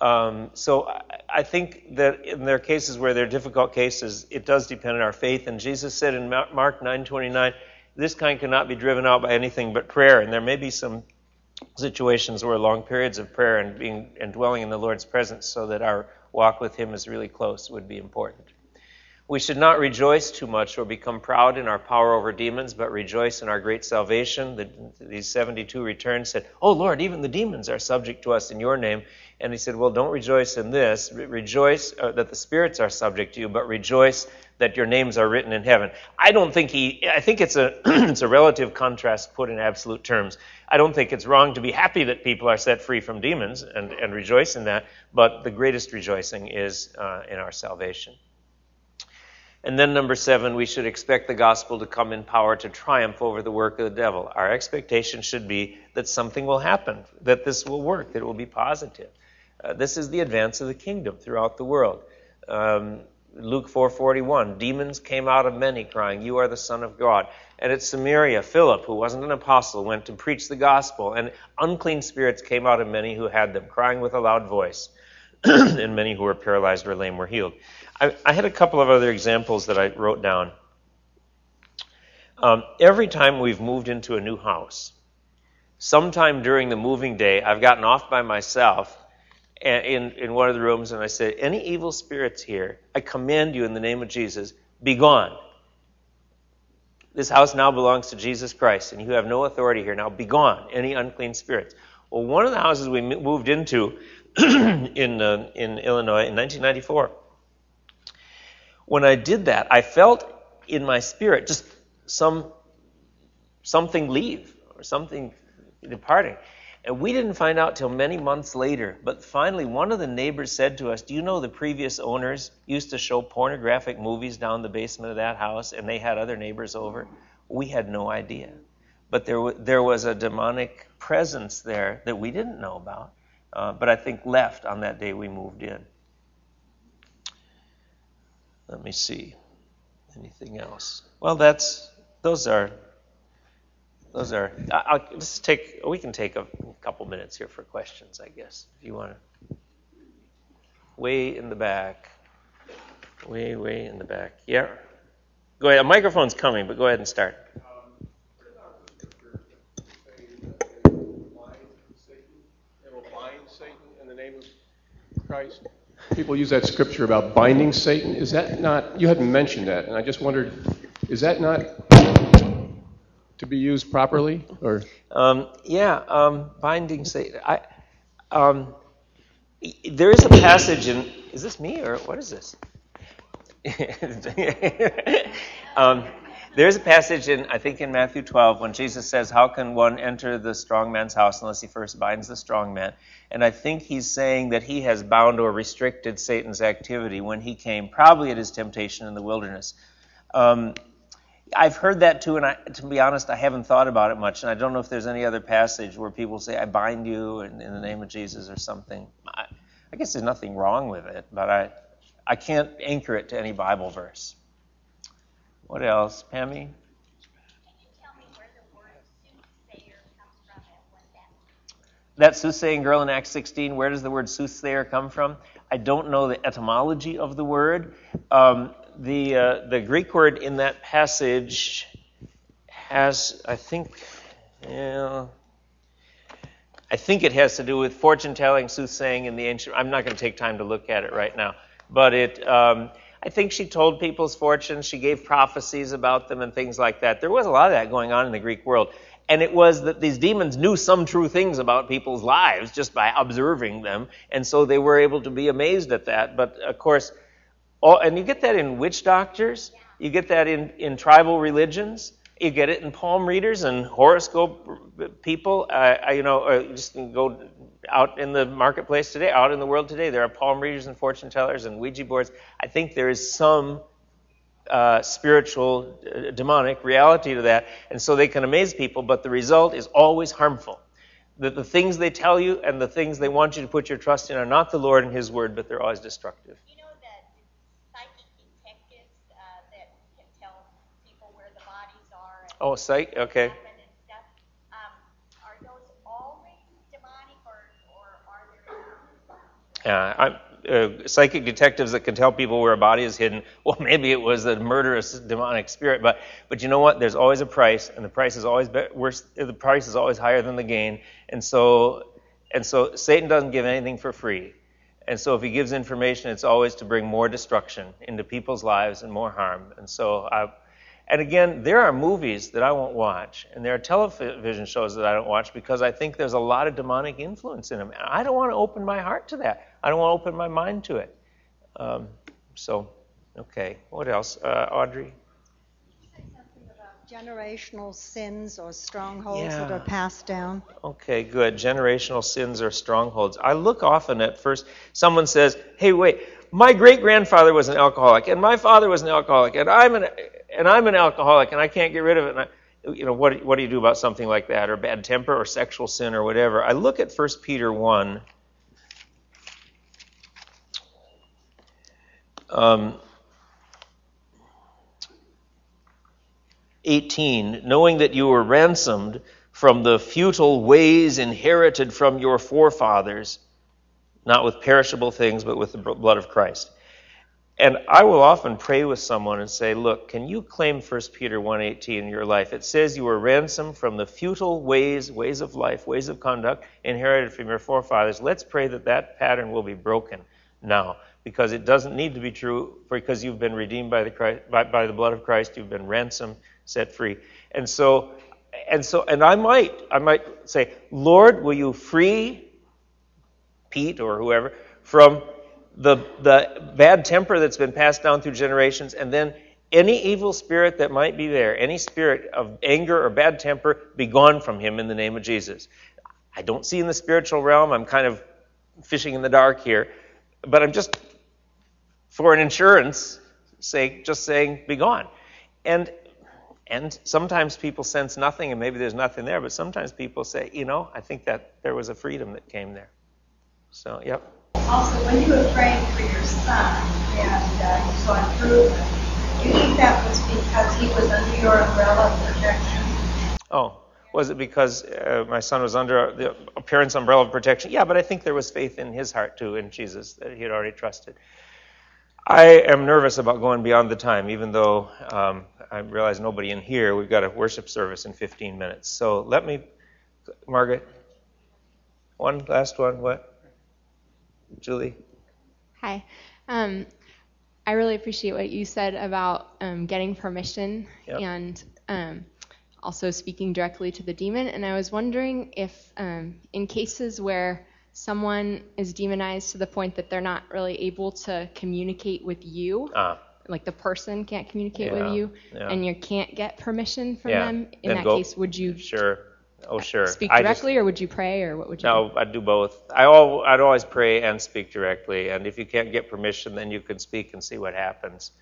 um, so I, I think that in their cases where they're difficult cases, it does depend on our faith. And Jesus said in Mark 9:29, this kind cannot be driven out by anything but prayer. And there may be some situations where long periods of prayer and being and dwelling in the Lord's presence, so that our walk with Him is really close, would be important. We should not rejoice too much or become proud in our power over demons, but rejoice in our great salvation. The, these 72 returned said, Oh Lord, even the demons are subject to us in your name. And he said, Well, don't rejoice in this. Re- rejoice uh, that the spirits are subject to you, but rejoice that your names are written in heaven. I don't think he, I think it's a, it's a relative contrast put in absolute terms. I don't think it's wrong to be happy that people are set free from demons and, and rejoice in that, but the greatest rejoicing is uh, in our salvation. And then, number seven, we should expect the gospel to come in power to triumph over the work of the devil. Our expectation should be that something will happen, that this will work, that it will be positive. Uh, this is the advance of the kingdom throughout the world. Um, Luke 4:41, demons came out of many, crying, "You are the Son of God." And at Samaria, Philip, who wasn't an apostle, went to preach the gospel, and unclean spirits came out of many who had them, crying with a loud voice, and many who were paralyzed or lame were healed. I, I had a couple of other examples that I wrote down. Um, every time we've moved into a new house, sometime during the moving day, I've gotten off by myself in, in one of the rooms and I said, Any evil spirits here, I command you in the name of Jesus, be gone. This house now belongs to Jesus Christ, and you have no authority here. Now be gone, any unclean spirits. Well, one of the houses we moved into in, uh, in Illinois in 1994, when I did that, I felt in my spirit just some something leave or something departing. And we didn't find out till many months later. But finally, one of the neighbors said to us, Do you know the previous owners used to show pornographic movies down the basement of that house and they had other neighbors over? We had no idea. But there, w- there was a demonic presence there that we didn't know about, uh, but I think left on that day we moved in. Let me see. Anything else? Well, that's those are those are. I'll just take. We can take a couple minutes here for questions, I guess, if you want to. Way in the back. Way, way in the back. Yeah. Go ahead. A microphone's coming, but go ahead and start. Christ people use that scripture about binding Satan. Is that not, you hadn't mentioned that, and I just wondered, is that not to be used properly? Or? Um, yeah, um, binding Satan. I, um, there is a passage in, is this me or what is this? there's a passage in, I think, in Matthew 12 when Jesus says, How can one enter the strong man's house unless he first binds the strong man? And I think he's saying that he has bound or restricted Satan's activity when he came, probably at his temptation in the wilderness. Um, I've heard that too, and I, to be honest, I haven't thought about it much, and I don't know if there's any other passage where people say, I bind you in, in the name of Jesus or something. I, I guess there's nothing wrong with it, but I, I can't anchor it to any Bible verse. What else, Pammy? Can you tell me where the word soothsayer comes from and what that's that soothsaying girl in Acts 16, where does the word soothsayer come from? I don't know the etymology of the word. Um, the, uh, the Greek word in that passage has, I think, yeah, I think it has to do with fortune telling, soothsaying in the ancient. I'm not going to take time to look at it right now, but it. Um, I think she told people's fortunes. She gave prophecies about them and things like that. There was a lot of that going on in the Greek world. And it was that these demons knew some true things about people's lives just by observing them. And so they were able to be amazed at that. But of course, All, and you get that in witch doctors. You get that in, in tribal religions. You get it in palm readers and horoscope people. Uh, you know, uh, just go out in the marketplace today, out in the world today. There are palm readers and fortune tellers and Ouija boards. I think there is some uh, spiritual, uh, demonic reality to that, and so they can amaze people. But the result is always harmful. That the things they tell you and the things they want you to put your trust in are not the Lord and His Word, but they're always destructive. You know that psychic detectives uh, that can tell people where the bodies are and Oh, psych. Okay. happen and stuff. Um, are those always demonic, or, or I'm, uh, psychic detectives that can tell people where a body is hidden. Well, maybe it was a murderous demonic spirit, but but you know what? There's always a price, and the price is always be- worse. The price is always higher than the gain, and so and so Satan doesn't give anything for free, and so if he gives information, it's always to bring more destruction into people's lives and more harm. And so I. And again, there are movies that I won't watch, and there are television shows that I don't watch because I think there's a lot of demonic influence in them. And I don't want to open my heart to that. I don't want to open my mind to it. Um, so, okay. What else? Uh, Audrey? generational sins or strongholds that are passed down. Okay, good. Generational sins or strongholds. I look often at first, someone says, hey, wait, my great grandfather was an alcoholic, and my father was an alcoholic, and I'm an, and I'm an alcoholic, and I can't get rid of it. And I, you know, what, what do you do about something like that, or bad temper, or sexual sin, or whatever? I look at 1 Peter 1. Um, 18, knowing that you were ransomed from the futile ways inherited from your forefathers, not with perishable things, but with the blood of Christ. And I will often pray with someone and say, look, can you claim 1 Peter 1.18 in your life? It says you were ransomed from the futile ways, ways of life, ways of conduct inherited from your forefathers. Let's pray that that pattern will be broken now because it doesn't need to be true because you've been redeemed by the, Christ, by, by the blood of Christ. You've been ransomed, set free. And so, and so, and I might, I might say, Lord, will you free Pete or whoever from the, the bad temper that's been passed down through generations, and then any evil spirit that might be there, any spirit of anger or bad temper, be gone from him in the name of Jesus. I don't see in the spiritual realm, I'm kind of fishing in the dark here, but I'm just, for an insurance sake, just saying, be gone. And and sometimes people sense nothing, and maybe there's nothing there, but sometimes people say, you know, I think that there was a freedom that came there. So, yep. Also, when you were praying for your son and uh, you saw improvement, do you think that was because he was under your umbrella of protection? Oh, was it because uh, my son was under the parents' umbrella of protection? Yeah, but I think there was faith in his heart too, in Jesus, that he had already trusted. I am nervous about going beyond the time, even though um, I realize nobody in here. We've got a worship service in 15 minutes. So let me, Margaret, one last one. What? Julie? Hi. Um, I really appreciate what you said about um, getting permission Yep. and um, also speaking directly to the demon. And I was wondering if, um, in cases where someone is demonized to the point that they're not really able to communicate with you, Ah, like the person can't communicate Yeah, with you, yeah. and you can't get permission from Yeah, them, in then that go- case, would you sure. Oh, sure. speak I just- directly or would you pray or what would you do? No, I'd do both. I al- I'd always pray and speak directly, and if you can't get permission, then you can speak and see what happens.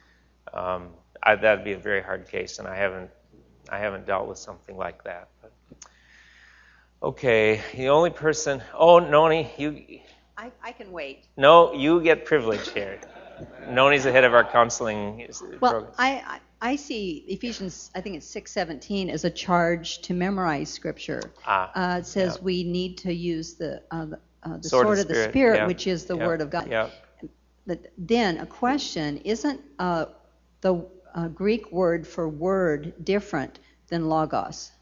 Um, I, that'd be a very hard case, and I haven't I haven't dealt with something like that. But. Okay, the only person. Oh, Noni, you. I, I can wait. No, you get privilege here. Noni's the head of our counseling Well, program. I, I see Ephesians, I think it's 6:17, as a charge to memorize Scripture. Ah, Uh, it says yeah. we need to use the uh, the, uh, the Sword of sword, the of the Spirit, Spirit, yeah, which is the yeah, Word of God. yeah. But then a question: Isn't uh, the uh, Greek word for word different than logos?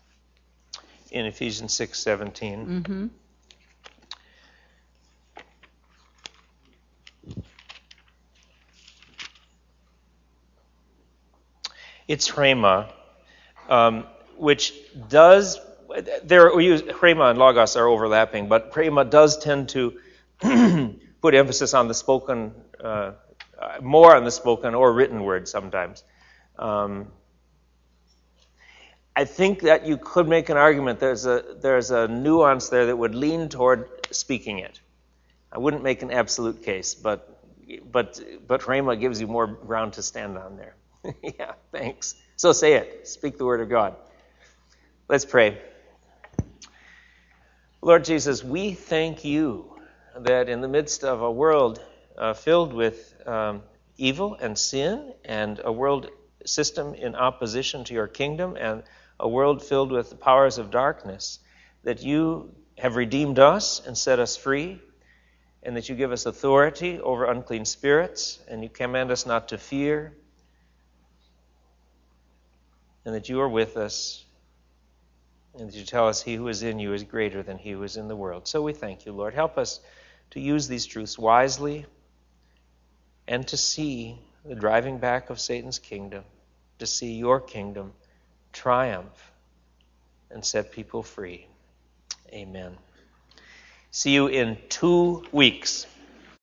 in Ephesians six seventeen. Mm-hmm. It's Rhema, um, which does, there, we use, Rhema and Logos are overlapping, but Rhema does tend to put emphasis on the spoken uh, more on the spoken or written word sometimes. Um, I think that you could make an argument. There's a there's a nuance there that would lean toward speaking it. I wouldn't make an absolute case, but but but Rhema gives you more ground to stand on there. yeah, thanks. So say it. Speak the word of God. Let's pray. Lord Jesus, we thank you that in the midst of a world uh, filled with um, evil and sin, and a world system in opposition to your kingdom, and a world filled with the powers of darkness, that you have redeemed us and set us free, and that you give us authority over unclean spirits, and you command us not to fear, and that you are with us, and that you tell us he who is in you is greater than he who is in the world. So we thank you, Lord. Help us to use these truths wisely and to see the driving back of Satan's kingdom, to see your kingdom triumph and set people free. Amen. See you in two weeks.